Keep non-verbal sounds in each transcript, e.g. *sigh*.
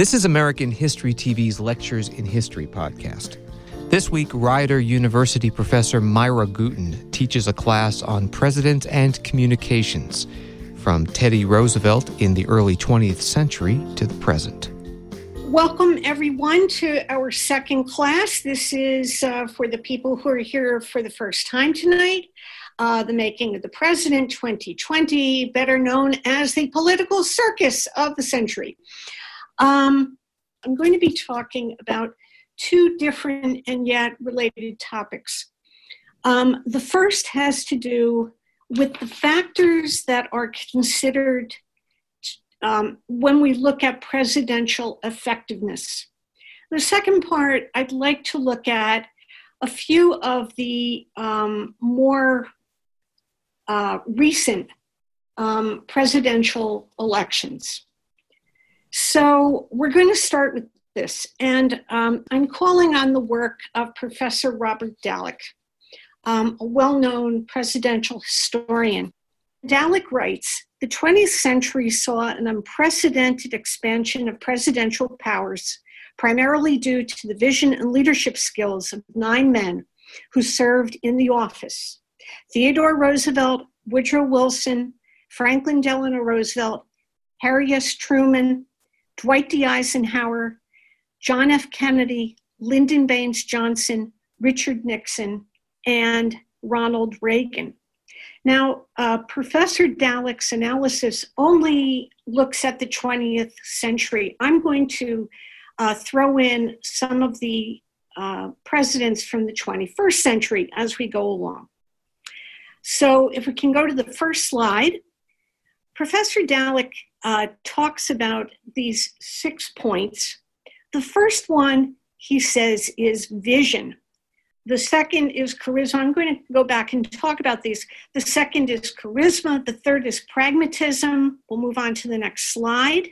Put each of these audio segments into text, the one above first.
This is American History TV's Lectures in History podcast. This week, Rider University professor Myra Gutin teaches a class on president and communications from Teddy Roosevelt in the early 20th century to the present. Welcome, everyone, to our second class. This is uh, for the people who are here for the first time tonight. Uh, the Making of the President 2020, better known as the political circus of the century. Um, I'm going to be talking about two different and yet related topics. Um, the first has to do with the factors that are considered um, when we look at presidential effectiveness. The second part, I'd like to look at a few of the um, more uh, recent um, presidential elections. So we're going to start with this, and um, I'm calling on the work of Professor Robert Dallek, um, a well known presidential historian. Dallek writes The 20th century saw an unprecedented expansion of presidential powers, primarily due to the vision and leadership skills of nine men who served in the office Theodore Roosevelt, Woodrow Wilson, Franklin Delano Roosevelt, Harry S. Truman, Dwight D. Eisenhower, John F. Kennedy, Lyndon Baines Johnson, Richard Nixon, and Ronald Reagan. Now, uh, Professor Dallek's analysis only looks at the 20th century. I'm going to uh, throw in some of the uh, presidents from the 21st century as we go along. So, if we can go to the first slide, Professor Dallek uh, talks about these six points. The first one, he says, is vision. The second is charisma. I'm going to go back and talk about these. The second is charisma. The third is pragmatism. We'll move on to the next slide.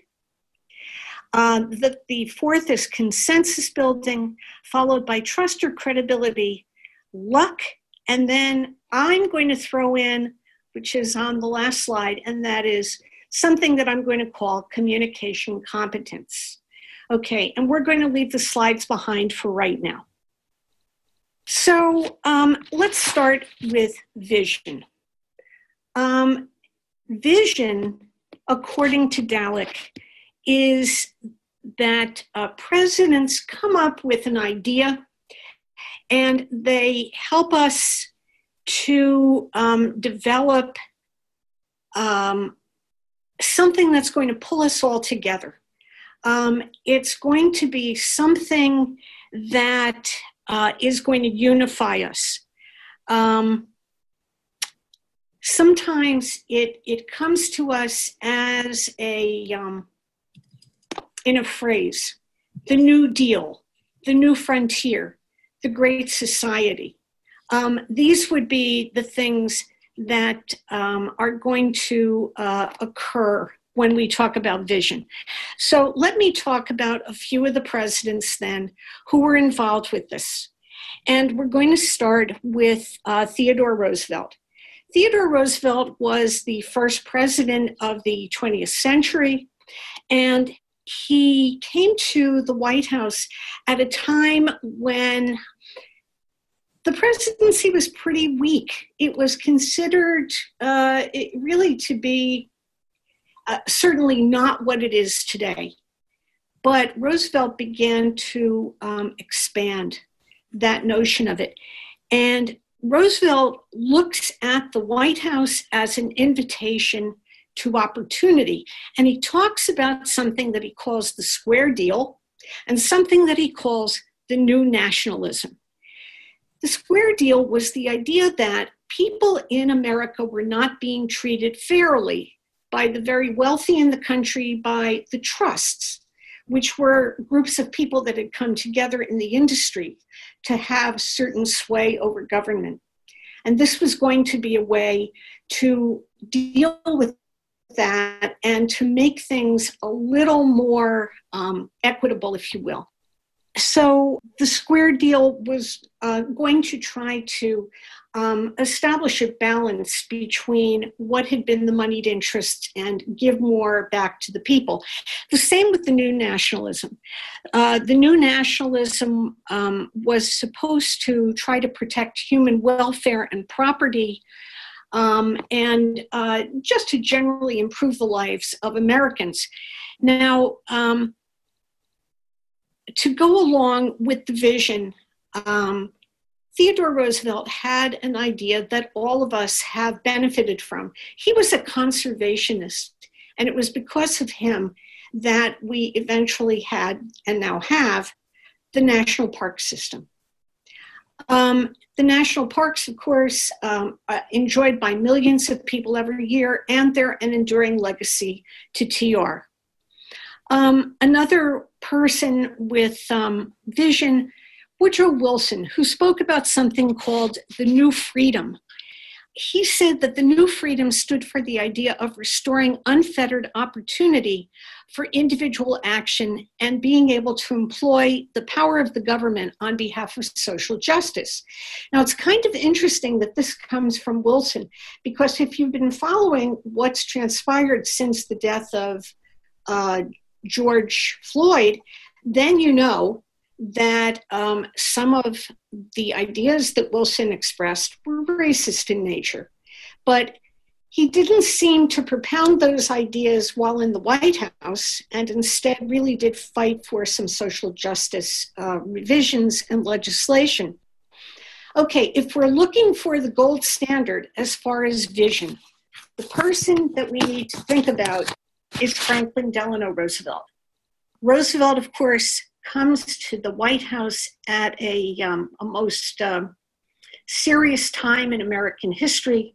Uh, the, the fourth is consensus building, followed by trust or credibility, luck, and then I'm going to throw in, which is on the last slide, and that is something that I'm going to call communication competence. Okay, and we're going to leave the slides behind for right now. So um, let's start with vision. Um, vision, according to Dallek, is that uh, presidents come up with an idea and they help us to um, develop um, something that's going to pull us all together. Um, it's going to be something that uh, is going to unify us. Um, sometimes it, it comes to us as a, um, in a phrase, the New Deal, the New Frontier, the Great Society. Um, these would be the things that um, are going to uh, occur when we talk about vision. So let me talk about a few of the presidents then who were involved with this. And we're going to start with uh, Theodore Roosevelt. Theodore Roosevelt was the first president of the 20th century, and he came to the White House at a time when the presidency was pretty weak. It was considered uh, it really to be uh, certainly not what it is today. But Roosevelt began to um, expand that notion of it. And Roosevelt looks at the White House as an invitation to opportunity. And he talks about something that he calls the square deal and something that he calls the new nationalism. The square deal was the idea that people in America were not being treated fairly by the very wealthy in the country, by the trusts, which were groups of people that had come together in the industry to have certain sway over government. And this was going to be a way to deal with that and to make things a little more um, equitable, if you will. So the Square deal was uh, going to try to um, establish a balance between what had been the moneyed interests and give more back to the people. The same with the new nationalism. Uh, the new nationalism um, was supposed to try to protect human welfare and property. Um, and uh, just to generally improve the lives of Americans. Now, um, to go along with the vision, um, Theodore Roosevelt had an idea that all of us have benefited from. He was a conservationist, and it was because of him that we eventually had and now have the national park system. Um, the national parks, of course, um, enjoyed by millions of people every year, and they're an enduring legacy to TR. Um, another person with um, vision Woodrow Wilson, who spoke about something called the New Freedom. He said that the New Freedom stood for the idea of restoring unfettered opportunity for individual action and being able to employ the power of the government on behalf of social justice. Now, it's kind of interesting that this comes from Wilson because if you've been following what's transpired since the death of uh, George Floyd, then you know that um, some of the ideas that Wilson expressed were racist in nature. But he didn't seem to propound those ideas while in the White House and instead really did fight for some social justice uh, revisions and legislation. Okay, if we're looking for the gold standard as far as vision, the person that we need to think about is Franklin Delano Roosevelt. Roosevelt, of course, comes to the White House at a, um, a most uh, serious time in American history.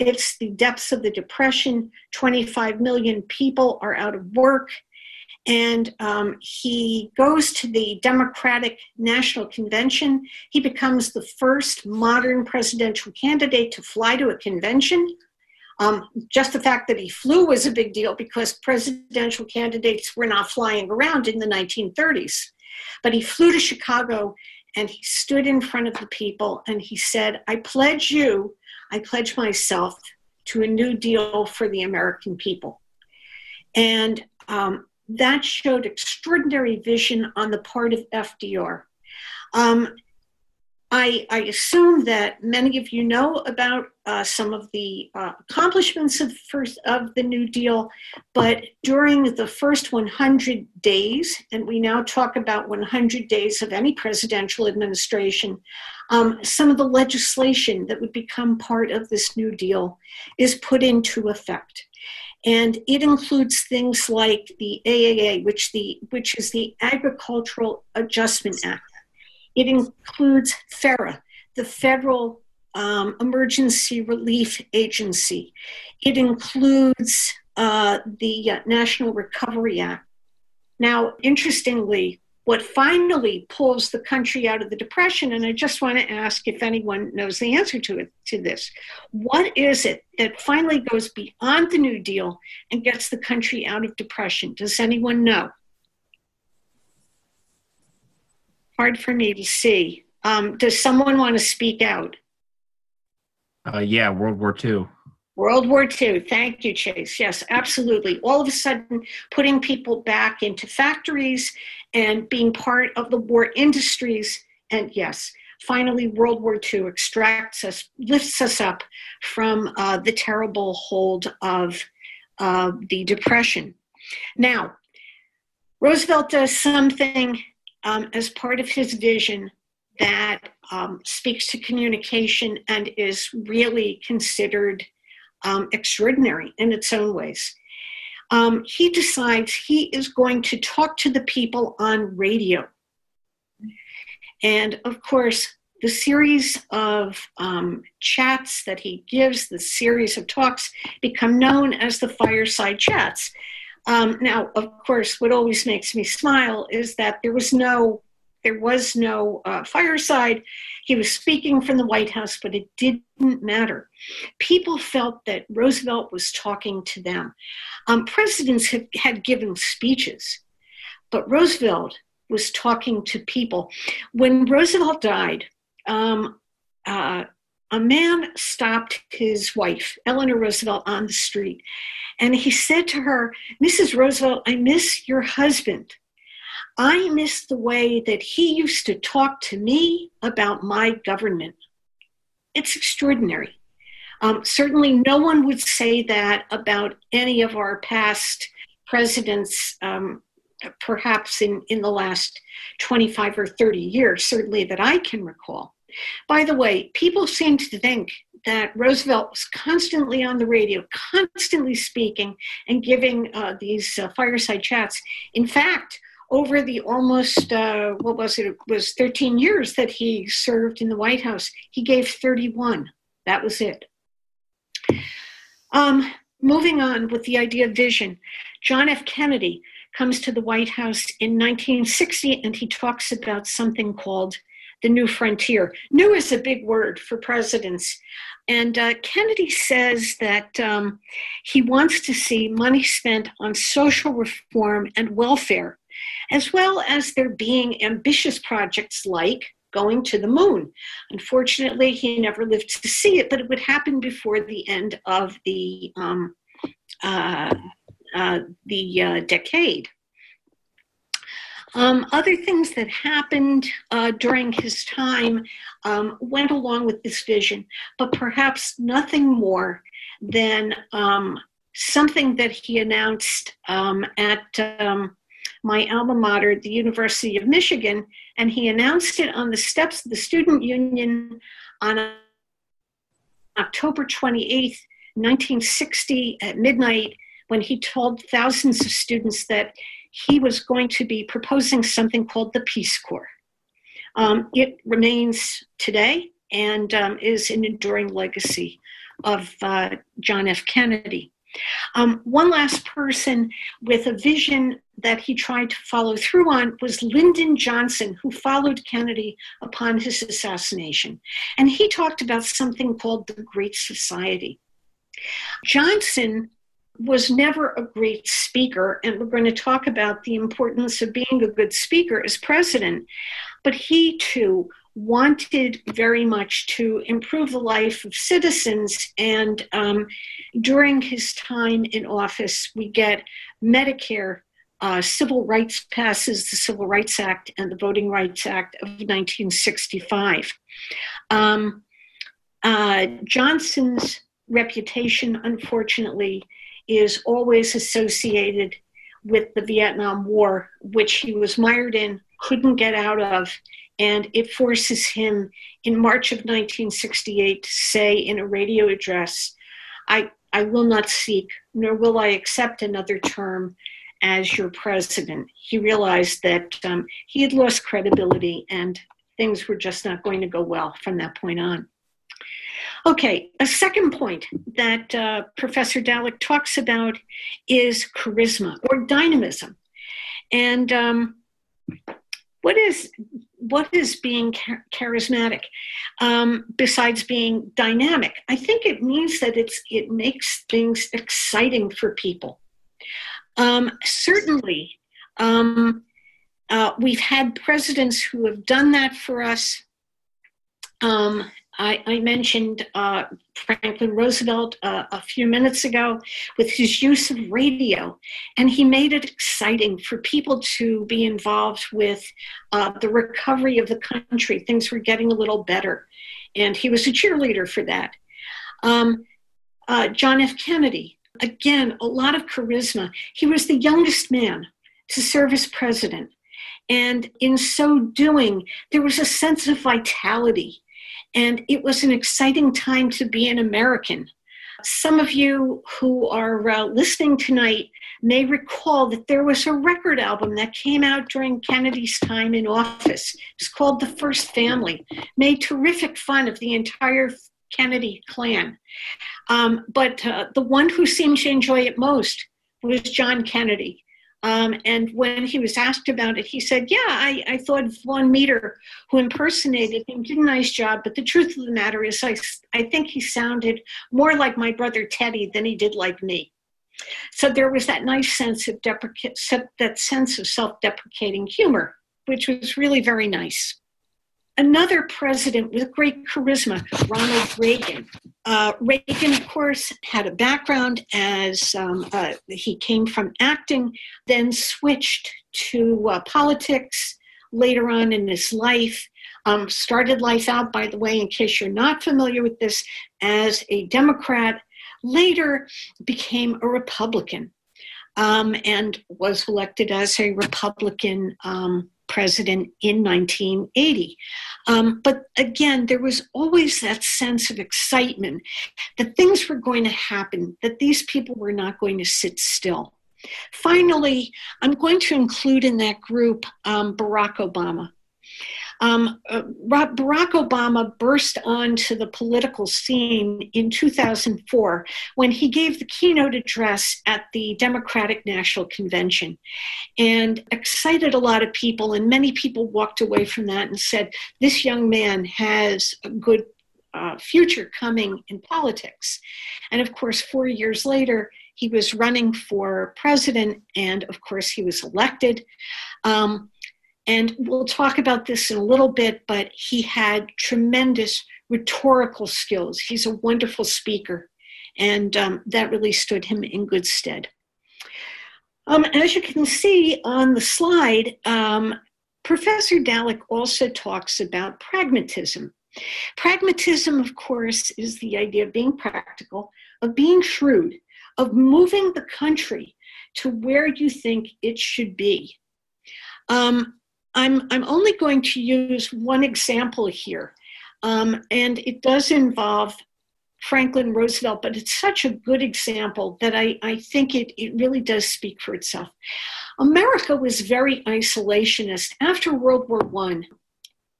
It's the depths of the Depression. 25 million people are out of work. And um, he goes to the Democratic National Convention. He becomes the first modern presidential candidate to fly to a convention. Um, just the fact that he flew was a big deal because presidential candidates were not flying around in the 1930s. But he flew to Chicago and he stood in front of the people and he said, I pledge you, I pledge myself to a new deal for the American people. And um, that showed extraordinary vision on the part of FDR. Um, I, I, assume that many of you know about uh, some of the uh, accomplishments of, first, of the New Deal, but during the first 100 days, and we now talk about 100 days of any presidential administration, um, some of the legislation that would become part of this New Deal is put into effect. And it includes things like the AAA, which, the, which is the Agricultural Adjustment Act it includes FERA, the Federal um, Emergency Relief Agency. It includes uh, the uh, National Recovery Act. Now, interestingly, what finally pulls the country out of the depression, and I just want to ask if anyone knows the answer to it to this. What is it that finally goes beyond the New Deal and gets the country out of depression? Does anyone know? Hard for me to see. Um, does someone want to speak out? Uh, yeah, World War II. World War II. Thank you, Chase. Yes, absolutely. All of a sudden, putting people back into factories and being part of the war industries. And yes, finally, World War II extracts us, lifts us up from uh, the terrible hold of uh, the Depression. Now, Roosevelt does something um, as part of his vision that um, speaks to communication and is really considered um, extraordinary in its own ways. Um, he decides he is going to talk to the people on radio. And of course, the series of um, chats that he gives, the series of talks, become known as the fireside chats. Um, now, of course, what always makes me smile is that there was no there was no uh, fireside. He was speaking from the White House, but it didn't matter. People felt that Roosevelt was talking to them. Um, presidents had, had given speeches, but Roosevelt was talking to people. When Roosevelt died, um, uh, a man stopped his wife, Eleanor Roosevelt, on the street. And he said to her, Mrs. Roosevelt, I miss your husband. I miss the way that he used to talk to me about my government. It's extraordinary. Um, certainly, no one would say that about any of our past presidents, um, perhaps in, in the last 25 or 30 years, certainly that I can recall. By the way, people seem to think that Roosevelt was constantly on the radio, constantly speaking and giving uh, these uh, fireside chats. In fact, over the almost, uh, what was it, it was 13 years that he served in the White House, he gave 31. That was it. Um, moving on with the idea of vision, John F. Kennedy comes to the White House in 1960 and he talks about something called the new frontier. New is a big word for presidents. And uh, Kennedy says that um, he wants to see money spent on social reform and welfare, as well as there being ambitious projects like going to the moon. Unfortunately, he never lived to see it, but it would happen before the end of the um, uh, uh, the uh, decade. Um, other things that happened uh, during his time um, went along with this vision, but perhaps nothing more than um, something that he announced um, at um, my alma mater, the University of Michigan, and he announced it on the steps of the Student Union on October 28th, 1960, at midnight, when he told thousands of students that he was going to be proposing something called the Peace Corps. Um, it remains today and um, is an enduring legacy of uh, John F. Kennedy. Um, one last person with a vision that he tried to follow through on was Lyndon Johnson, who followed Kennedy upon his assassination. And he talked about something called the Great Society. Johnson was never a great speaker, and we're going to talk about the importance of being a good speaker as president. But he too wanted very much to improve the life of citizens. And um, during his time in office, we get Medicare, uh, civil rights passes, the Civil Rights Act and the Voting Rights Act of 1965. Um, uh, Johnson's reputation, unfortunately, is always associated with the Vietnam War, which he was mired in, couldn't get out of, and it forces him in March of 1968 to say in a radio address, I, I will not seek, nor will I accept another term as your president. He realized that um, he had lost credibility and things were just not going to go well from that point on. Okay, a second point that uh, Professor Dallek talks about is charisma or dynamism. And um, what is what is being charismatic um, besides being dynamic? I think it means that it's it makes things exciting for people. Um, certainly, um, uh, we've had presidents who have done that for us. Um, I, I mentioned uh, Franklin Roosevelt uh, a few minutes ago with his use of radio, and he made it exciting for people to be involved with uh, the recovery of the country. Things were getting a little better, and he was a cheerleader for that. Um, uh, John F. Kennedy, again, a lot of charisma. He was the youngest man to serve as president. And in so doing, there was a sense of vitality and it was an exciting time to be an American. Some of you who are uh, listening tonight may recall that there was a record album that came out during Kennedy's time in office. It's called The First Family, made terrific fun of the entire Kennedy clan. Um, but uh, the one who seemed to enjoy it most was John Kennedy. Um, and when he was asked about it, he said, Yeah, I, I thought Vaughn Meader, who impersonated him, did a nice job. But the truth of the matter is, I, I think he sounded more like my brother Teddy than he did like me. So there was that nice sense of deprecate, that sense of self deprecating humor which was really very nice. Another president with great charisma, Ronald Reagan. Uh, Reagan, of course, had a background as um, uh, he came from acting, then switched to uh, politics later on in his life. Um, started life out, by the way, in case you're not familiar with this, as a Democrat, later became a Republican um, and was elected as a Republican um, president in 1980. Um, but again, there was always that sense of excitement that things were going to happen, that these people were not going to sit still. Finally, I'm going to include in that group um, Barack Obama. Um, uh, Barack Obama burst onto the political scene in 2004 when he gave the keynote address at the Democratic National Convention and excited a lot of people. And many people walked away from that and said, This young man has a good uh, future coming in politics. And of course, four years later, he was running for president, and of course, he was elected. Um, and we'll talk about this in a little bit, but he had tremendous rhetorical skills. He's a wonderful speaker, and um, that really stood him in good stead. Um, as you can see on the slide, um, Professor Dallek also talks about pragmatism. Pragmatism, of course, is the idea of being practical, of being shrewd, of moving the country to where you think it should be. Um, I'm, I'm only going to use one example here, um, and it does involve Franklin Roosevelt, but it's such a good example that I, I think it, it really does speak for itself. America was very isolationist. After World War I,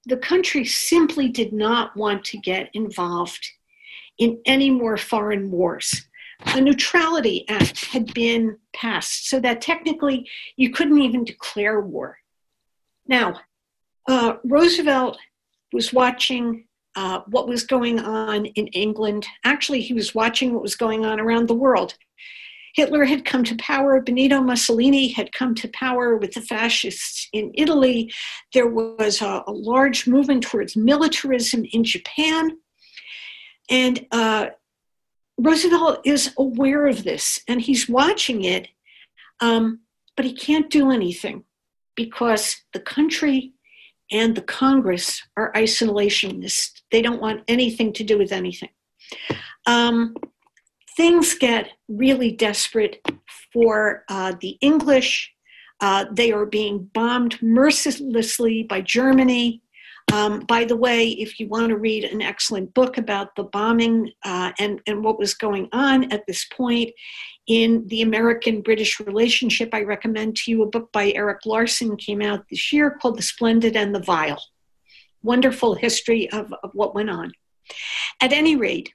the country simply did not want to get involved in any more foreign wars. A Neutrality Act had been passed so that technically you couldn't even declare war. Now, uh, Roosevelt was watching uh, what was going on in England. Actually, he was watching what was going on around the world. Hitler had come to power, Benito Mussolini had come to power with the fascists in Italy. There was a, a large movement towards militarism in Japan. And uh, Roosevelt is aware of this and he's watching it, um, but he can't do anything because the country and the Congress are isolationists. They don't want anything to do with anything. Um, things get really desperate for uh, the English. Uh, they are being bombed mercilessly by Germany. Um, by the way, if you want to read an excellent book about the bombing uh, and, and what was going on at this point in the American British relationship, I recommend to you a book by Erik Larson, came out this year called The Splendid and the Vile. Wonderful history of, of what went on. At any rate,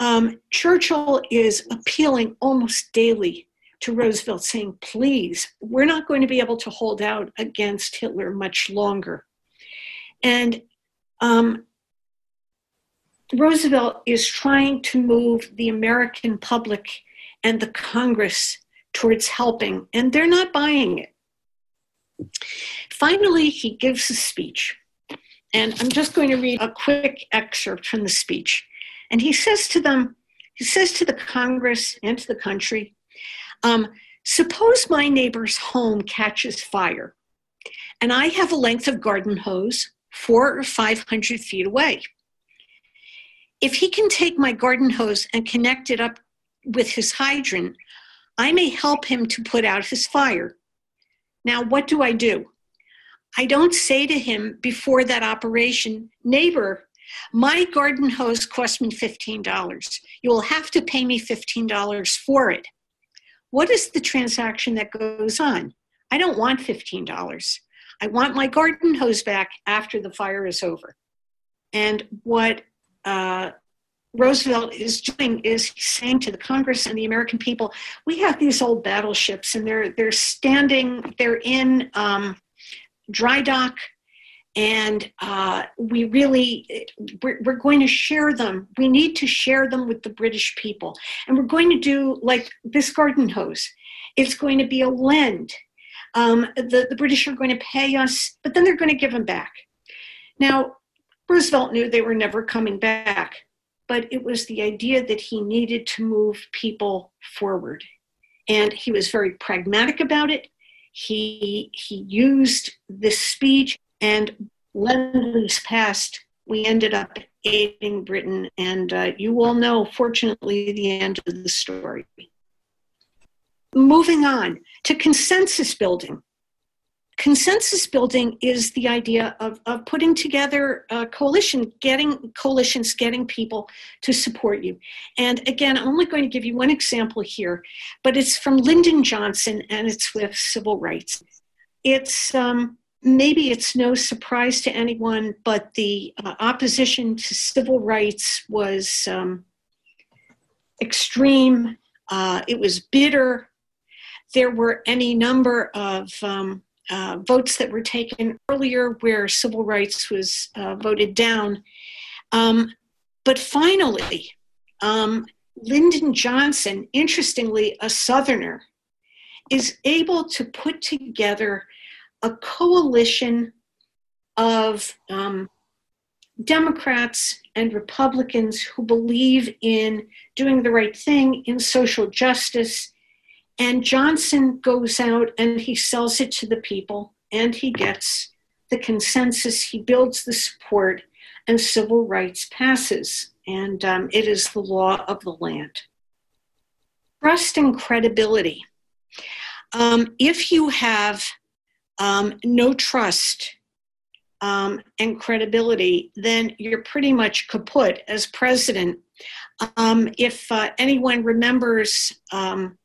um, Churchill is appealing almost daily to Roosevelt, saying, please, we're not going to be able to hold out against Hitler much longer. And um, Roosevelt is trying to move the American public and the Congress towards helping, and they're not buying it. Finally, he gives a speech. And I'm just going to read a quick excerpt from the speech. And he says to them, he says to the Congress and to the country, um, suppose my neighbor's home catches fire and I have a length of garden hose four or 500 feet away. If he can take my garden hose and connect it up with his hydrant, I may help him to put out his fire. Now, what do I do? I don't say to him before that operation, neighbor, my garden hose cost me $15. You will have to pay me $15 for it. What is the transaction that goes on? I don't want $15. I want my garden hose back after the fire is over. And what uh, Roosevelt is doing is saying to the Congress and the American people, we have these old battleships and they're they're standing, they're in um, dry dock, and uh, we really we're, we're going to share them. We need to share them with the British people, and we're going to do like this garden hose. It's going to be a lend Um, the, the British are going to pay us, but then they're going to give them back. Now, Roosevelt knew they were never coming back, but it was the idea that he needed to move people forward. And he was very pragmatic about it. He, he used this speech, and Lend-Lease passed. We ended up aiding Britain, and uh, you all know, fortunately, the end of the story. Moving on to consensus building consensus building is the idea of, of putting together a coalition, getting coalitions, getting people to support you. And again, I'm only going to give you one example here, but it's from Lyndon Johnson and it's with civil rights. It's um, maybe it's no surprise to anyone, but the uh, opposition to civil rights was um, extreme. Uh, it was bitter. There were any number of um, uh, votes that were taken earlier where civil rights was uh, voted down. Um, but finally, um, Lyndon Johnson, interestingly, a Southerner, is able to put together a coalition of um, Democrats and Republicans who believe in doing the right thing, in social justice, and Johnson goes out and he sells it to the people and he gets the consensus, he builds the support, and civil rights passes. And um, it is the law of the land. Trust and credibility. Um, if you have um, no trust um, and credibility, then you're pretty much kaput as president. Um, if uh, anyone remembers um,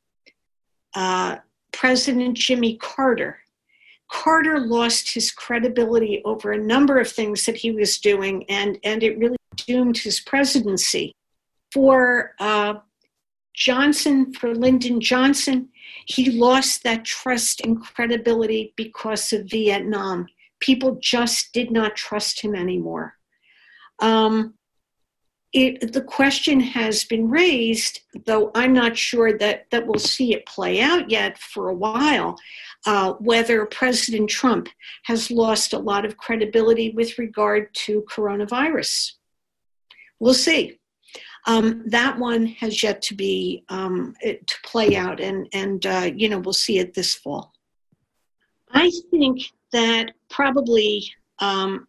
uh, President Jimmy Carter. Carter lost his credibility over a number of things that he was doing, and, and it really doomed his presidency. For uh, Johnson, for Lyndon Johnson, he lost that trust and credibility because of Vietnam. People just did not trust him anymore. Um, it, the question has been raised, though I'm not sure that, that we'll see it play out yet for a while, uh, whether President Trump has lost a lot of credibility with regard to coronavirus. We'll see. Um, that one has yet to be um, to play out, and and uh, you know we'll see it this fall. I think that probably um,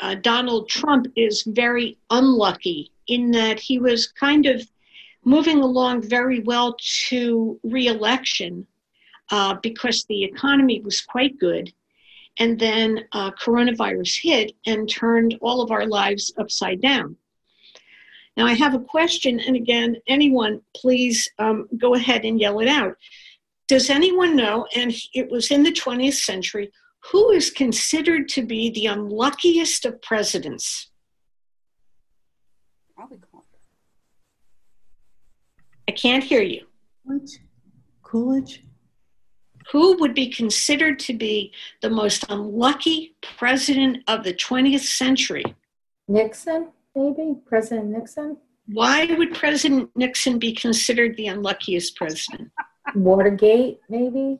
uh, Donald Trump is very unlucky in that he was kind of moving along very well to reelection uh, because the economy was quite good. And then uh, coronavirus hit and turned all of our lives upside down. Now, I have a question, and again, anyone, please um, go ahead and yell it out. Does anyone know, and it was in the 20th century, who is considered to be the unluckiest of presidents? Probably Carter. I can't hear you. What? Coolidge? Who would be considered to be the most unlucky president of the 20th century? Nixon, maybe? President Nixon? Why would President Nixon be considered the unluckiest president? Watergate, maybe?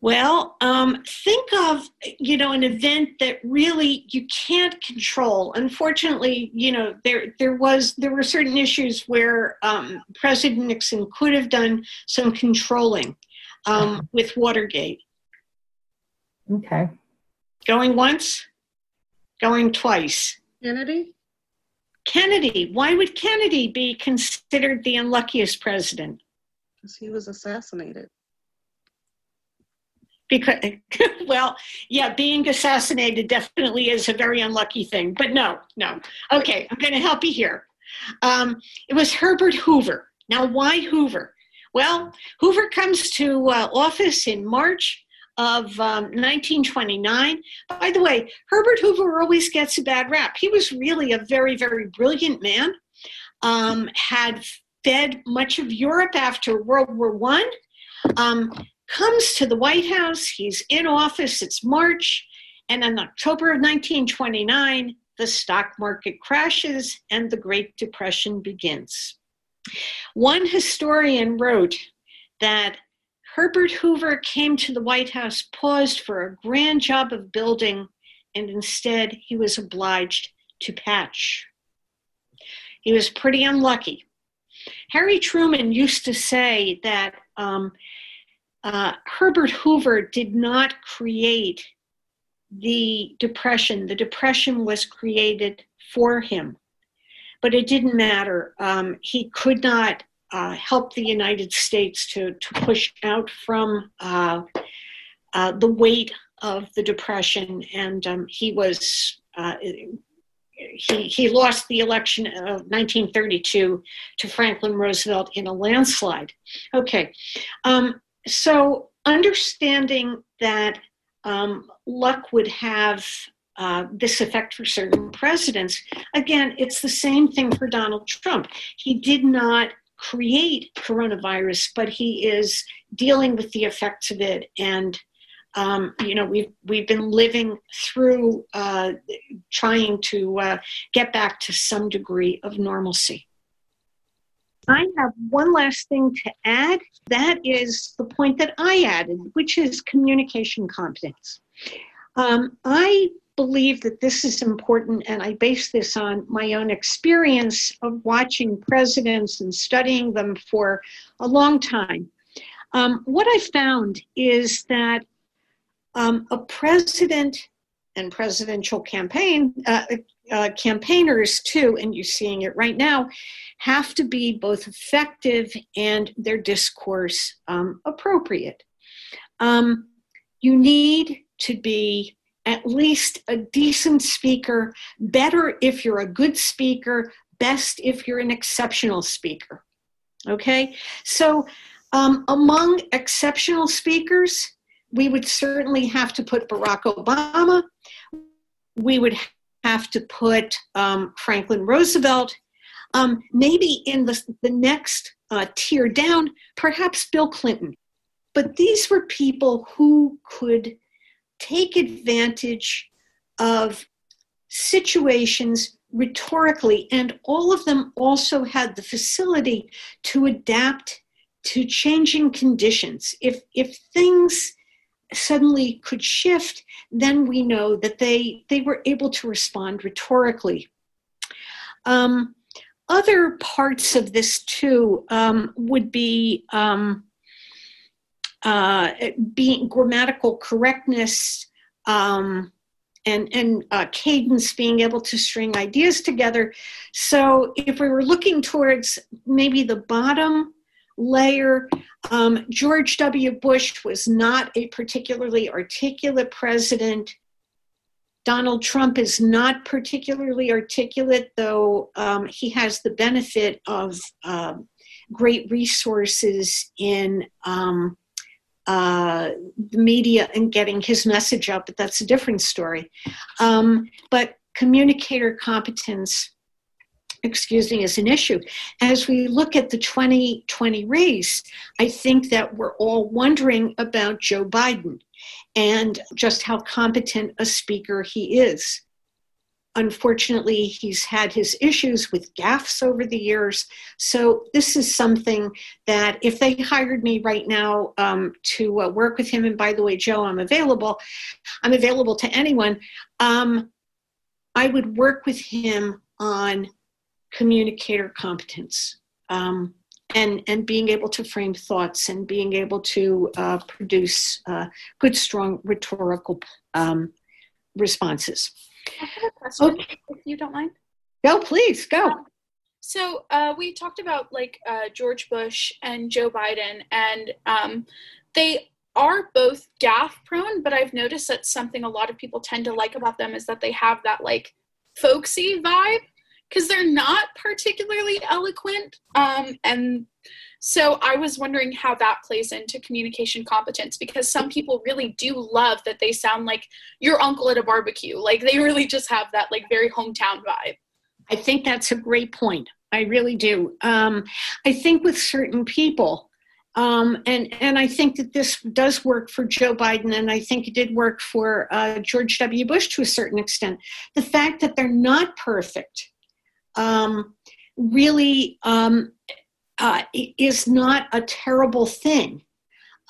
Well, um, think of you know an event that really you can't control. Unfortunately, you know there there was there were certain issues where um, President Nixon could have done some controlling um, *laughs* with Watergate. Okay. Going once, going twice. Kennedy. Kennedy. Why would Kennedy be considered the unluckiest president? Because he was assassinated because *laughs* well yeah being assassinated definitely is a very unlucky thing but no no. Okay i'm going to help you here. Um, it was herbert hoover. Now why hoover? Well hoover comes to uh, office in march of um, 1929 by the way herbert hoover always gets a bad rap. He was really a very very brilliant man um, had fed much of europe after world war one. Um, comes to the White House. He's in office. It's March. And in October of 1929, the stock market crashes and the Great Depression begins. One historian wrote that Herbert Hoover came to the White House paused for a grand job of building, and instead he was obliged to patch. He was pretty unlucky. Harry Truman used to say that um, uh, Herbert Hoover did not create the Depression. The Depression was created for him, but it didn't matter. Um, he could not uh, help the United States to, to push out from uh, uh, the weight of the Depression, and um, he was. Uh, he, he lost the election of 1932 to Franklin Roosevelt in a landslide. Okay, um, so understanding that um, luck would have uh, this effect for certain presidents. Again, it's the same thing for Donald Trump. He did not create coronavirus, but he is dealing with the effects of it. And um, you know, we've we've been living through uh, trying to uh, get back to some degree of normalcy. I have one last thing to add. That is the point that I added, which is communication competence. Um, I believe that this is important, and I base this on my own experience of watching presidents and studying them for a long time. Um, what I found is that um, a president and presidential campaign uh, uh, campaigners too, and you're seeing it right now, have to be both effective and their discourse um, appropriate. Um, you need to be at least a decent speaker, better if you're a good speaker, best if you're an exceptional speaker. Okay? So, um, among exceptional speakers, we would certainly have to put Barack Obama. We would have to put um, Franklin Roosevelt. Um, maybe in the, the next uh, tier down, perhaps Bill Clinton. But these were people who could take advantage of situations rhetorically, and all of them also had the facility to adapt to changing conditions. If, if things suddenly could shift, then we know that they, they were able to respond rhetorically. Um, other parts of this, too, um, would be um, uh, being grammatical correctness um, and, and uh, cadence, being able to string ideas together. So, if we were looking towards maybe the bottom layer. Um, George W. Bush was not a particularly articulate president. Donald Trump is not particularly articulate, though um, he has the benefit of um, great resources in um, uh, the media and getting his message out, but that's a different story. Um, but communicator competence excuse me, is an issue. As we look at the 2020 race, I think that we're all wondering about Joe Biden and just how competent a speaker he is. Unfortunately, he's had his issues with gaffes over the years. So, this is something that if they hired me right now um, to uh, work with him, and by the way, Joe, I'm available, I'm available to anyone, um, I would work with him on communicator competence um, and, and being able to frame thoughts and being able to uh, produce uh, good, strong rhetorical um, responses. I have a question, okay. if you don't mind. Go, please, go. Um, so uh, we talked about like uh, George Bush and Joe Biden, and um, they are both gaffe prone, but I've noticed that something a lot of people tend to like about them is that they have that like folksy vibe because they're not particularly eloquent. Um, and so I was wondering how that plays into communication competence because some people really do love that they sound like your uncle at a barbecue. Like they really just have that like very hometown vibe. I think that's a great point. I really do. Um, I think with certain people, um, and and I think that this does work for Joe Biden, and I think it did work for uh, George W. Bush to a certain extent. The fact that they're not perfect, um, really um, uh, is not a terrible thing.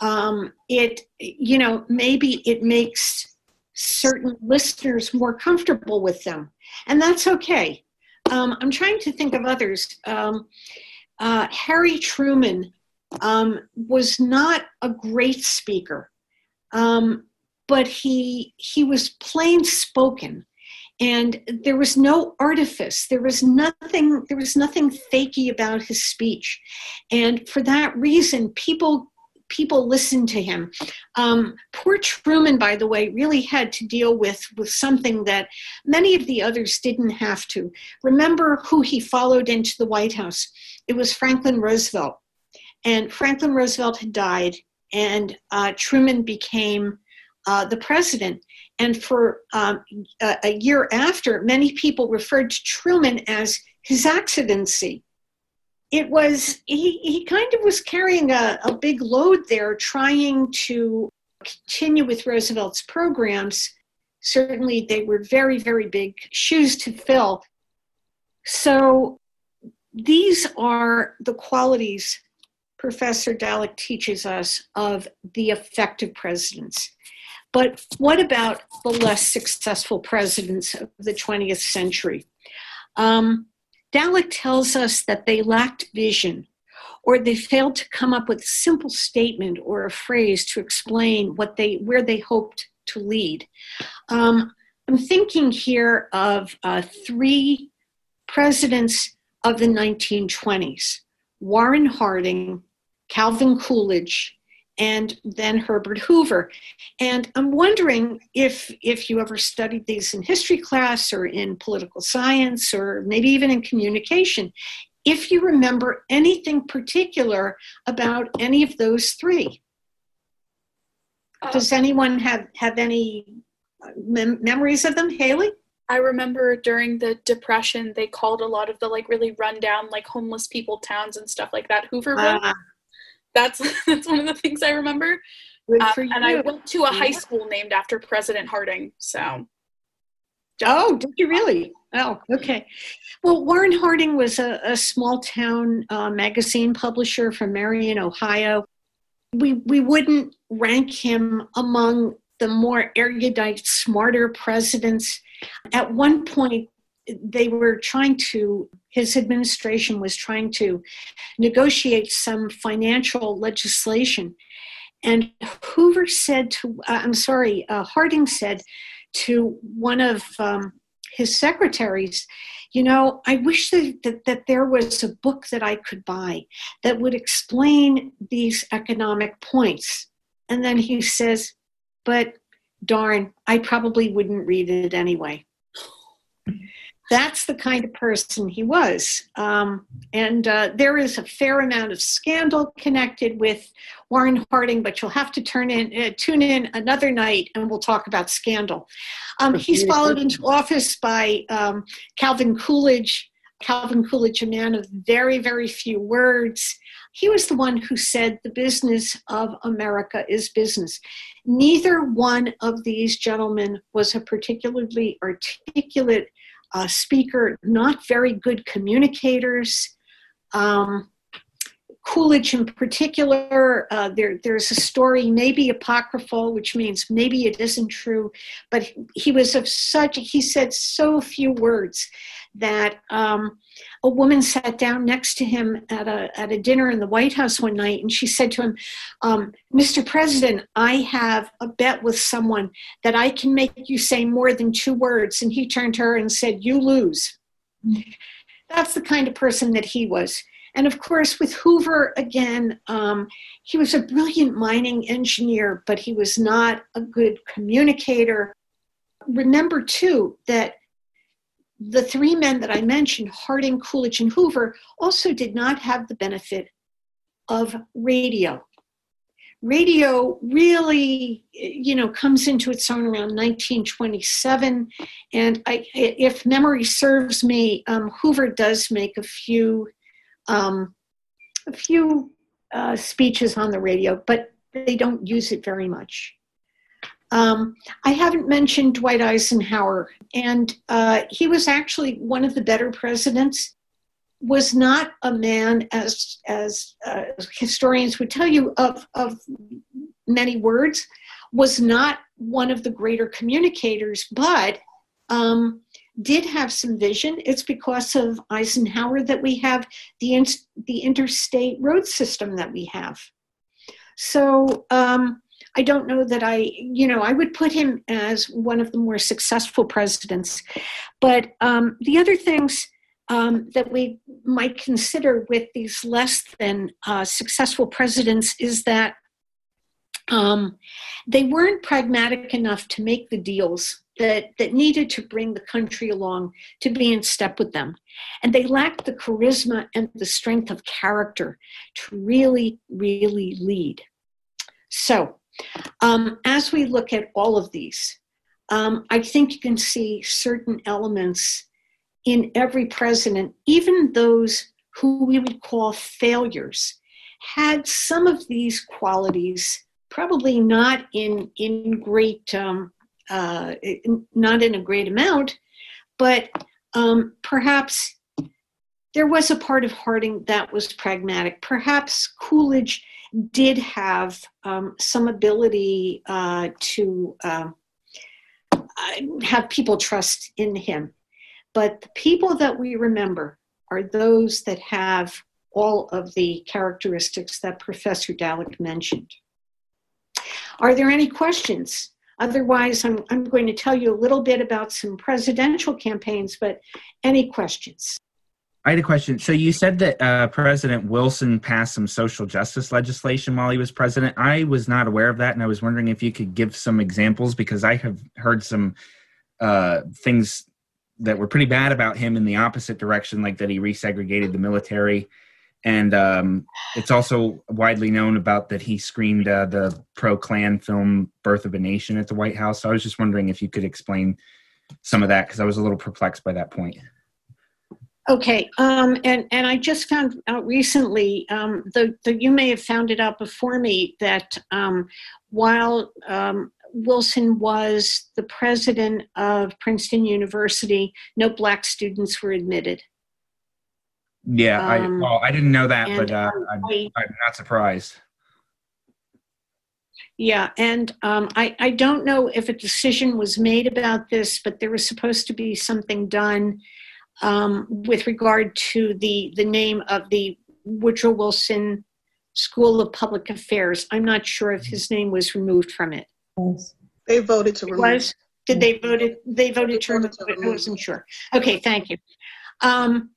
um, it, you know, maybe it makes certain listeners more comfortable with them, and that's okay. Um, I'm trying to think of others. Um, uh, Harry Truman um, was not a great speaker, but he he was plain spoken and there was no artifice. There was nothing there was nothing fakey about his speech. And for that reason people people listened to him. Um, poor truman by the way really had to deal with with something that many of the others didn't have to. Remember who he followed into the white house? It was franklin roosevelt. And franklin roosevelt had died and uh, truman became uh, the president and for um, a, a, year after, many people referred to Truman as His Excellency. It was, he, he kind of was carrying a, a big load there, trying to continue with Roosevelt's programs. Certainly, they were very, very big shoes to fill. So, these are the qualities Professor Dallek teaches us of the effective presidents. But what about the less successful presidents of the 20th century? Um, Dallek tells us that they lacked vision or they failed to come up with a simple statement or a phrase to explain what they where they hoped to lead. Um, I'm thinking here of uh, three presidents of the 1920s Warren Harding, Calvin Coolidge, and then Herbert Hoover. And I'm wondering if if you ever studied these in history class or in political science or maybe even in communication, if you remember anything particular about any of those three. Uh, Does anyone have have any mem- memories of them, Haley? I remember during the depression, they called a lot of the like really rundown, like homeless people towns and stuff like that Hooverville. Uh, that's *laughs* that's one of the things I remember. Um, and I went to a high school named after President Harding. So. Oh, did you really? Oh, okay. Well, Warren Harding was a, a small town uh, magazine publisher from Marion, Ohio. We we wouldn't rank him among the more erudite, smarter presidents. At one point, they were trying to his administration was trying to negotiate some financial legislation. And hoover said to uh, i'm sorry uh, harding said to one of um, his secretaries you know i wish that, that, that there was a book that i could buy that would explain these economic points. And then he says but darn i probably wouldn't read it anyway that's the kind of person he was. Um, and uh, there is a fair amount of scandal connected with Warren Harding, but you'll have to turn in, uh, tune in another night and we'll talk about scandal. Um, he's followed into office by um, Calvin Coolidge. Calvin Coolidge, a man of very, very few words. He was the one who said the business of America is business. Neither one of these gentlemen was a particularly articulate uh, speaker, not very good communicators. Um, Coolidge, in particular, uh, there, there's a story, maybe apocryphal, which means maybe it isn't true, but he was of such, he said so few words that um, a woman sat down next to him at a, at a dinner in the White House one night and she said to him, um, Mr. President, I have a bet with someone that I can make you say more than two words. And he turned to her and said, You lose. That's the kind of person that he was. And of course, with Hoover, again, um, he was a brilliant mining engineer, but he was not a good communicator. Remember, too, that the three men that I mentioned, Harding, Coolidge, and Hoover, also did not have the benefit of radio. Radio really, you know, comes into its own around 1927, and I, if memory serves me, um, Hoover does make a few, um, a few uh, speeches on the radio, but they don't use it very much. Um, I haven't mentioned Dwight Eisenhower, and uh, he was actually one of the better presidents. Was not a man, as as uh, historians would tell you, of of many words, was not one of the greater communicators, but um, did have some vision. It's because of Eisenhower that we have the, in, the interstate road system that we have. So um, I don't know that I, you know, I would put him as one of the more successful presidents. But um, the other things um, that we might consider with these less than uh, successful presidents is that um, they weren't pragmatic enough to make the deals that, that needed to bring the country along to be in step with them. And they lacked the charisma and the strength of character to really, really lead. So, um, as we look at all of these, um, I think you can see certain elements in every president, even those who we would call failures, had some of these qualities, probably not in, in great, um, uh, not in a great amount, but um, perhaps there was a part of Harding that was pragmatic. Perhaps Coolidge did have um, some ability uh, to uh, have people trust in him. But the people that we remember are those that have all of the characteristics that Professor Dallek mentioned. Are there any questions? Otherwise, I'm, I'm going to tell you a little bit about some presidential campaigns, but any questions? I had a question. So you said that uh, President Wilson passed some social justice legislation while he was president. I was not aware of that, and I was wondering if you could give some examples because I have heard some uh, things that were pretty bad about him in the opposite direction, like that he resegregated the military, and um, it's also widely known about that he screened uh, the pro Klan film "Birth of a Nation" at the White House. So I was just wondering if you could explain some of that because I was a little perplexed by that point. Okay, um, and and I just found out recently, um, the, the you may have found it out before me that um, while um, Wilson was the president of Princeton University, no black students were admitted. Yeah, I Um, well, I didn't know that, but uh, I'm, I- I'm not surprised. Yeah, and um, I, I don't know if a decision was made about this, but there was supposed to be something done um, with regard to the, the name of the Woodrow Wilson School of Public Affairs. I'm not sure if his name was removed from it. Yes. They voted to It remove. was? Did they vote it? They voted to remove it. I wasn't sure. Okay, thank you. Um,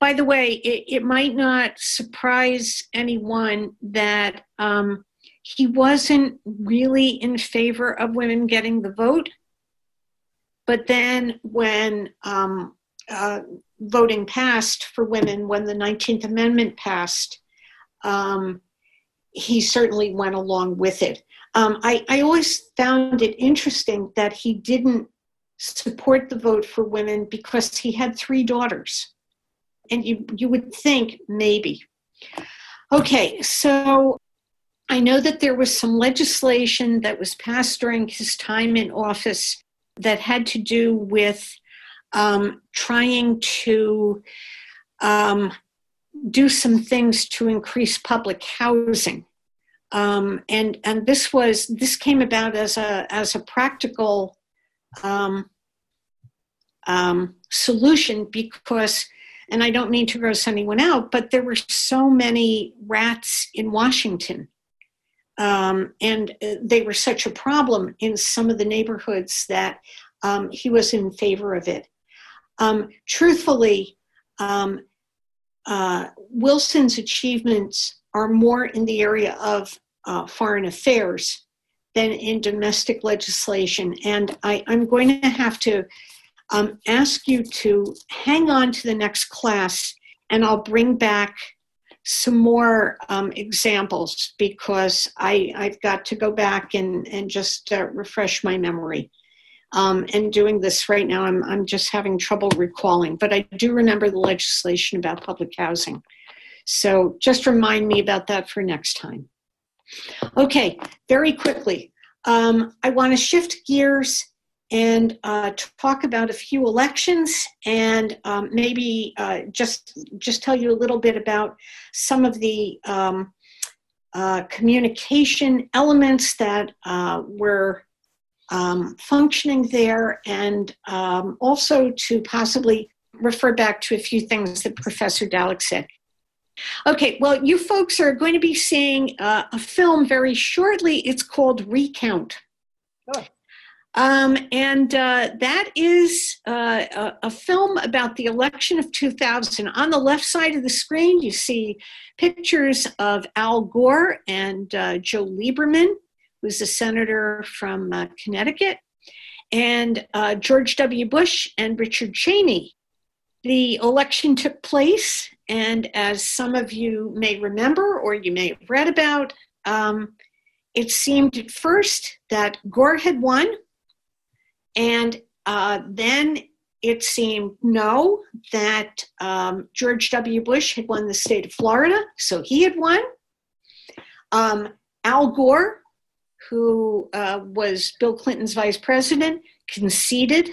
by the way, it, it might not surprise anyone that um, he wasn't really in favor of women getting the vote. But then when um, uh, voting passed for women, when the 19th Amendment passed, um, he certainly went along with it. Um, I, I always found it interesting that he didn't support the vote for women because he had three daughters. And you, you would think maybe. Okay, so I know that there was some legislation that was passed during his time in office that had to do with um, trying to um, do some things to increase public housing. Um, and and this was this came about as a as a practical um, um, solution because, and I don't mean to gross anyone out, but there were so many rats in Washington, um, and uh, they were such a problem in some of the neighborhoods that um, he was in favor of it. Um, truthfully, um, uh, Wilson's achievements are more in the area of uh, foreign affairs than in domestic legislation. And I, I'm going to have to um, ask you to hang on to the next class, and I'll bring back some more um, examples because I, I've got to go back and, and just uh, refresh my memory. Um, and doing this right now, I'm, I'm just having trouble recalling, but I do remember the legislation about public housing. So just remind me about that for next time. Okay, very quickly, um, I want to shift gears and uh, talk about a few elections and um, maybe uh, just just tell you a little bit about some of the um, uh, communication elements that uh, were um, functioning there, and um, also to possibly refer back to a few things that Professor Dallek said. Okay, well, you folks are going to be seeing uh, a film very shortly. It's called Recount. Oh. Um, and uh, that is uh, a, a, film about the election of 2000. On the left side of the screen, you see pictures of Al Gore and uh, Joe Lieberman, who's a senator from uh, Connecticut, and uh, George W. Bush and Richard Cheney. The election took place, and as some of you may remember or you may have read about, um, it seemed at first that Gore had won and uh, then it seemed no, that um, George W. Bush had won the state of Florida, so he had won. Um, Al Gore, who uh, was Bill Clinton's vice president, conceded.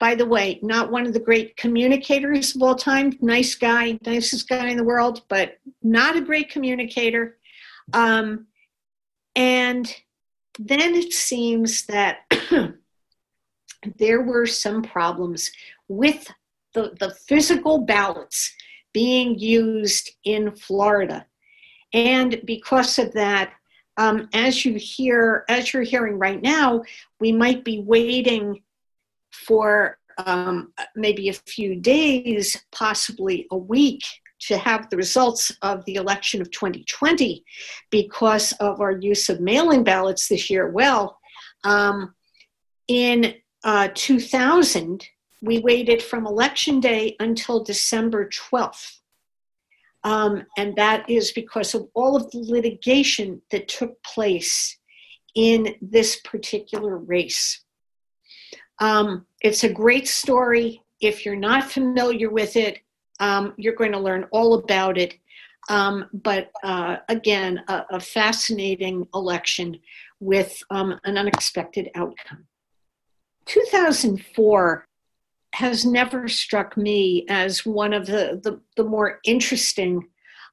By the way, not one of the great communicators of all time. Nice guy, nicest guy in the world, but not a great communicator. Um, and then it seems that *clears throat* there were some problems with the, the physical ballots being used in Florida. And because of that, um, as you hear, as you're hearing right now, we might be waiting for um, maybe a few days, possibly a week, to have the results of the election of 2020 because of our use of mail in ballots this year. Well, um, in uh, 2000, we waited from election day until December 12th. Um, and that is because of all of the litigation that took place in this particular race. Um, it's a great story. If you're not familiar with it, um, you're going to learn all about it. Um, but uh, again, a, a, fascinating election with um, an unexpected outcome. 2004 has never struck me as one of the, the, the more interesting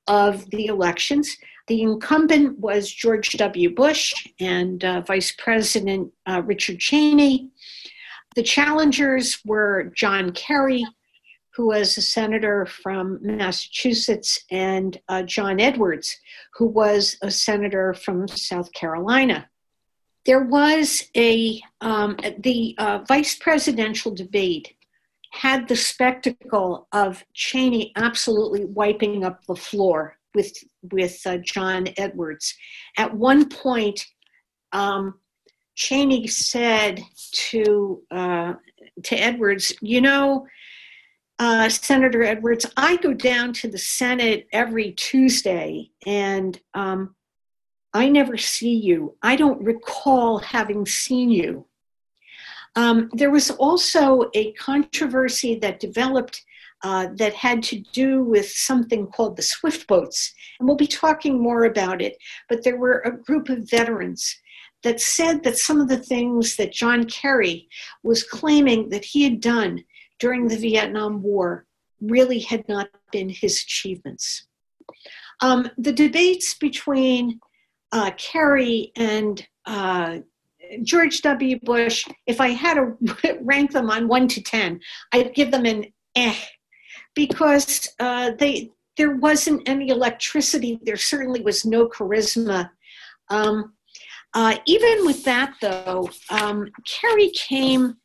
of the elections. The incumbent was George W. Bush and uh, Vice President uh, Richard Cheney. The challengers were John Kerry, who was a senator from Massachusetts, and uh, John Edwards, who was a senator from South Carolina there was a um, the uh, vice presidential debate had the spectacle of Cheney absolutely wiping up the floor with with uh, John Edwards. At one point, um, Cheney said to uh, to Edwards, "You know." Uh, Senator Edwards, I go down to the Senate every Tuesday, and um, I never see you. I don't recall having seen you. Um, there was also a controversy that developed uh, that had to do with something called the Swift boats. And we'll be talking more about it. But there were a group of veterans that said that some of the things that John Kerry was claiming that he had done during the Vietnam War really had not been his achievements. Um, the debates between uh, Kerry and uh, George W. Bush, if I had to *laughs* rank them on one to 10, I'd give them an eh, because uh, they, there wasn't any electricity. There certainly was no charisma. Um, uh, even with that, though, um, Kerry came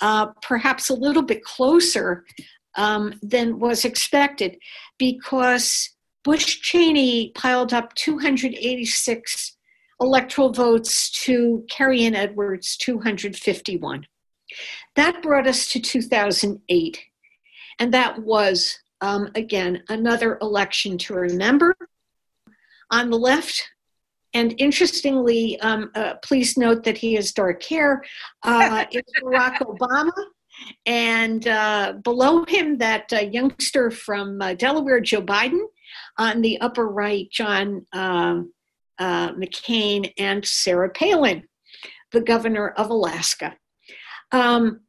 uh, perhaps a little bit closer um, than was expected because Bush Cheney piled up 286 electoral votes to and Edwards 251. That brought us to 2008. And that was, um, again, another election to remember. On the left, and interestingly, um, uh, please note that he has dark hair, uh, *laughs* is Barack Obama. And uh, below him, that uh, youngster from uh, Delaware, Joe Biden on the upper right, John uh, uh, McCain and Sarah Palin, the governor of Alaska. Um,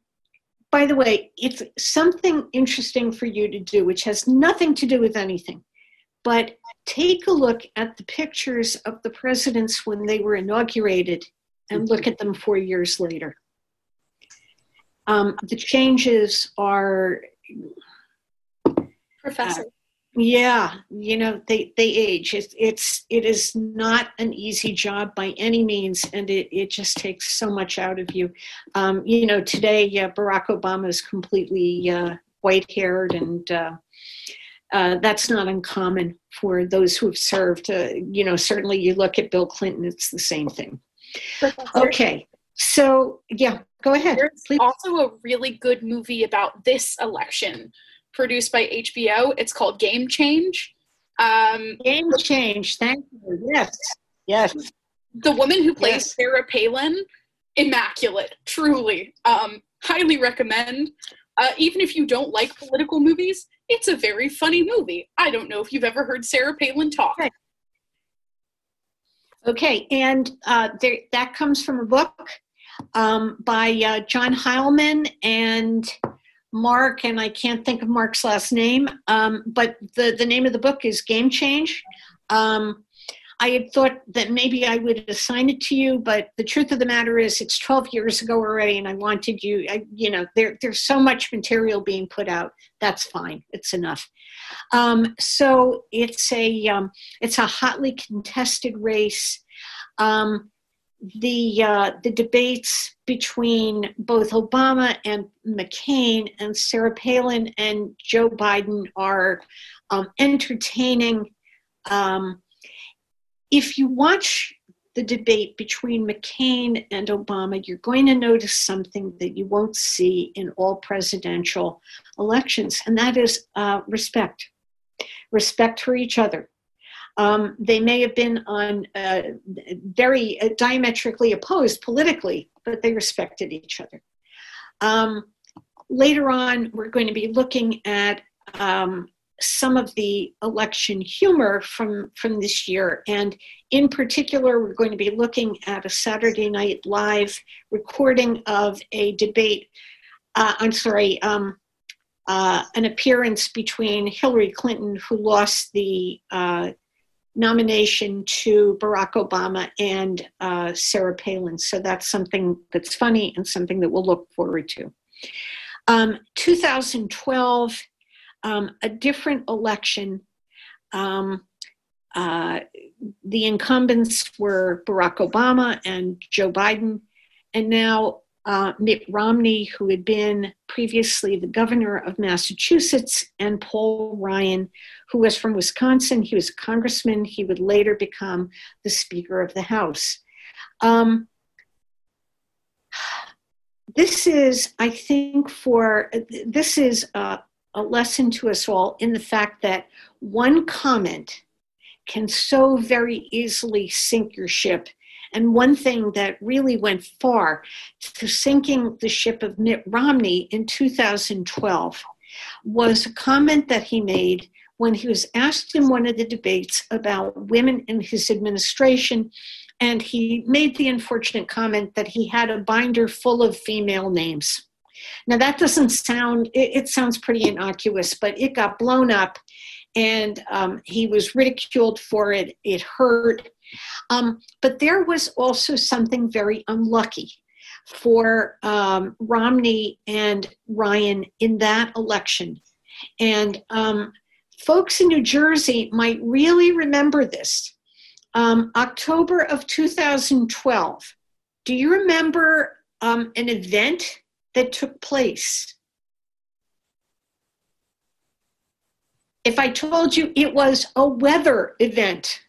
by the way, it's something interesting for you to do, which has nothing to do with anything. But take a look at the pictures of the presidents when they were inaugurated and look at them four years later. Um, the changes are Professor. Yeah, you know, they, they age. It's, it's, it is not an easy job by any means, and it, it just takes so much out of you. Um, you know, today, uh, Barack Obama is completely uh, white haired, and uh, uh, that's not uncommon for those who have served. Uh, you know, certainly you look at Bill Clinton, it's the same thing. Okay, so yeah, go ahead. There's Please. also a really good movie about this election produced by HBO. It's called Game Change. Um, Game change. Thank you. Yes, yes. the woman who plays Yes. Sarah Palin, immaculate, truly. Um, highly recommend. Uh, even if you don't like political movies, it's a very funny movie. I don't know if you've ever heard Sarah Palin talk. Okay. Okay, and uh, there, that comes from a book um, by uh, John Heilemann and Mark, and I can't think of Mark's last name, um, but the, the name of the book is Game Change. Um, I had thought that maybe I would assign it to you, but the truth of the matter is it's 12 years ago already, and I wanted you, I, you know, there, there's so much material being put out. That's fine. It's enough. Um, so it's a, um, it's a hotly contested race. Um, the uh, the debates between both Obama and McCain and Sarah Palin and Joe Biden are um, entertaining. Um, if you watch the debate between McCain and Obama, you're going to notice something that you won't see in all presidential elections, and that is uh, respect. Respect for each other. Um, they may have been on uh, very uh, diametrically opposed politically, but they respected each other. Um, later on, we're going to be looking at um, some of the election humor from from this year, and in particular, we're going to be looking at a Saturday Night Live recording of a debate. Uh, I'm sorry. Um, uh, an appearance between Hillary Clinton, who lost the uh, nomination to Barack Obama and uh, Sarah Palin. So that's something that's funny and something that we'll look forward to. Um, 2012, um, a different election. Um, uh, the incumbents were Barack Obama and Joe Biden, and now uh, Mitt Romney, who had been previously the governor of Massachusetts, and Paul Ryan, who was from Wisconsin. He was a congressman. He would later become the Speaker of the House. Um, this is, I think, for this is a, a lesson to us all in the fact that one comment can so very easily sink your ship. And one thing that really went far to sinking the ship of Mitt Romney in 2012 was a comment that he made when he was asked in one of the debates about women in his administration. And he made the unfortunate comment that he had a binder full of female names. Now, that doesn't sound, it, sounds pretty innocuous, but it got blown up and um, he was ridiculed for it. It hurt. Um, but there was also something very unlucky for um, Romney and Ryan in that election. And um, folks in New Jersey might really remember this. Um, October of 2012. Do you remember um, an event that took place? If I told you it was a weather event,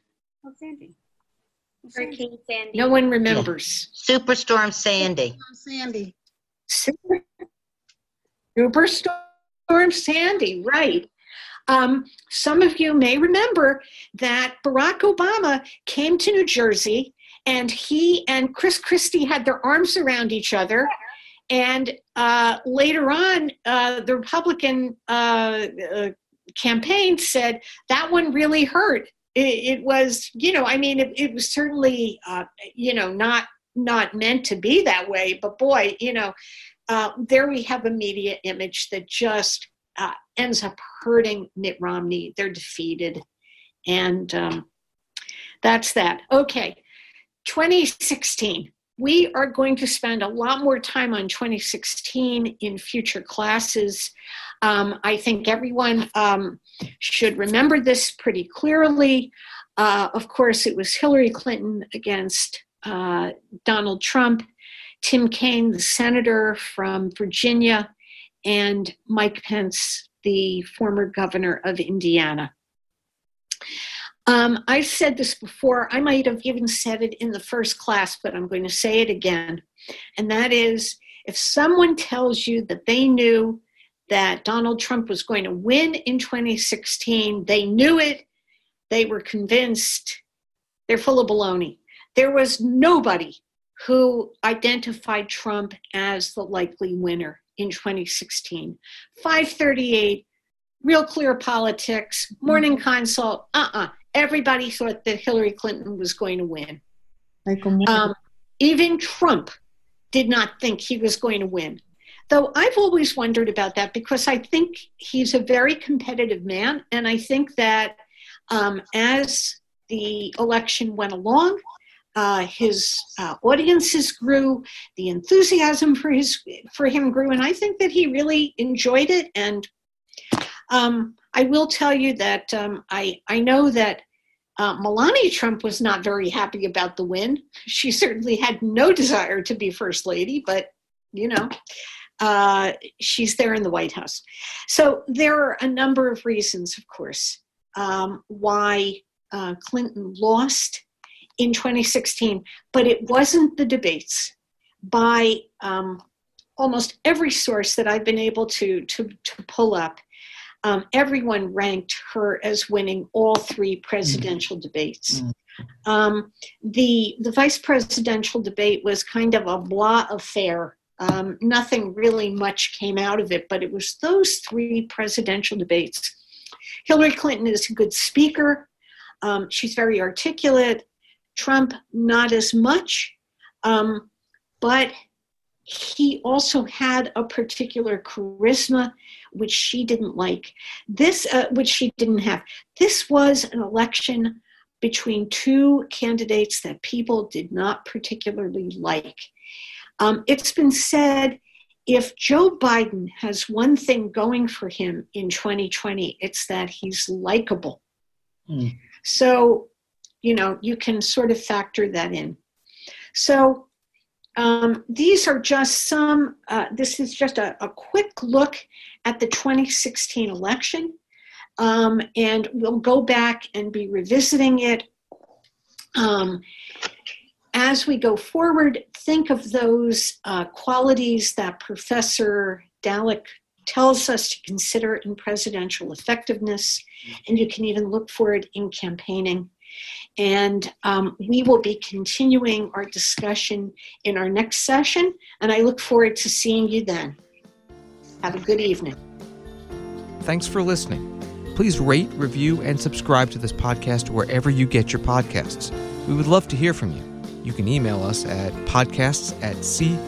Oh, Sandy. Sandy. Hurricane Sandy. no one remembers. Superstorm Sandy. Sandy. Superstorm Sandy, right. Um, some of you may remember that Barack Obama came to New Jersey and he and Chris Christie had their arms around each other. And uh, later on, uh, the Republican uh, uh, campaign said that one really hurt. It, it was, you know, I mean, it, it was certainly, uh, you know, not not meant to be that way. But boy, you know, uh, there we have a media image that just uh, ends up hurting Mitt Romney. They're defeated. And um, that's that. Okay, 2016. We are going to spend a lot more time on 2016 in future classes. Um, I think everyone um, should remember this pretty clearly. Uh, of course, it was Hillary Clinton against uh, Donald Trump, Tim Kaine, the senator from Virginia, and Mike Pence, the former governor of Indiana. Um, I've said this before. I might have even said it in the first class, but I'm going to say it again. And that is if someone tells you that they knew that Donald Trump was going to win in 2016, they knew it, they were convinced, they're full of baloney. There was nobody who identified Trump as the likely winner in 2016. 538, real clear politics, morning consult, uh uh-uh. uh Everybody thought that Hillary Clinton was going to win. Um, even Trump did not think he was going to win. Though I've always wondered about that because I think he's a very competitive man. And I think that um, as the election went along, uh, his uh, audiences grew, the enthusiasm for his for him grew, and I think that he really enjoyed it. And um, I will tell you that um, I I know that uh, Melania Trump was not very happy about the win. She certainly had no *laughs* desire to be first lady, but you know. Uh, she's there in the White House. So there are a number of reasons, of course, um, why uh, Clinton lost in 2016, but it wasn't the debates. By um, almost every source that I've been able to, to, to pull up, um, everyone ranked her as winning all three presidential mm. debates. Mm. Um, the the vice presidential debate was kind of a blah affair. Um, nothing really much came out of it, but it was those three presidential debates. Hillary Clinton is a good speaker. Um, she's very articulate. Trump, not as much, um, but he also had a particular charisma which she didn't like. This, uh, which she didn't have. This was an election between two candidates that people did not particularly like. Um, it's been said if Joe Biden has one thing going for him in 2020, it's that he's likable. Mm. So you know, you can sort of factor that in. So um, these are just some, uh, this is just a, a, quick look at the 2016 election. Um, and we'll go back and be revisiting it. Um, as we go forward, think of those uh, qualities that Professor Dallek tells us to consider in presidential effectiveness, and you can even look for it in campaigning. And um, we will be continuing our discussion in our next session, and I look forward to seeing you then. Have a good evening. Thanks for listening. Please rate, review, and subscribe to this podcast wherever you get your podcasts. We would love to hear from you. You can email us at podcasts at c-span.org.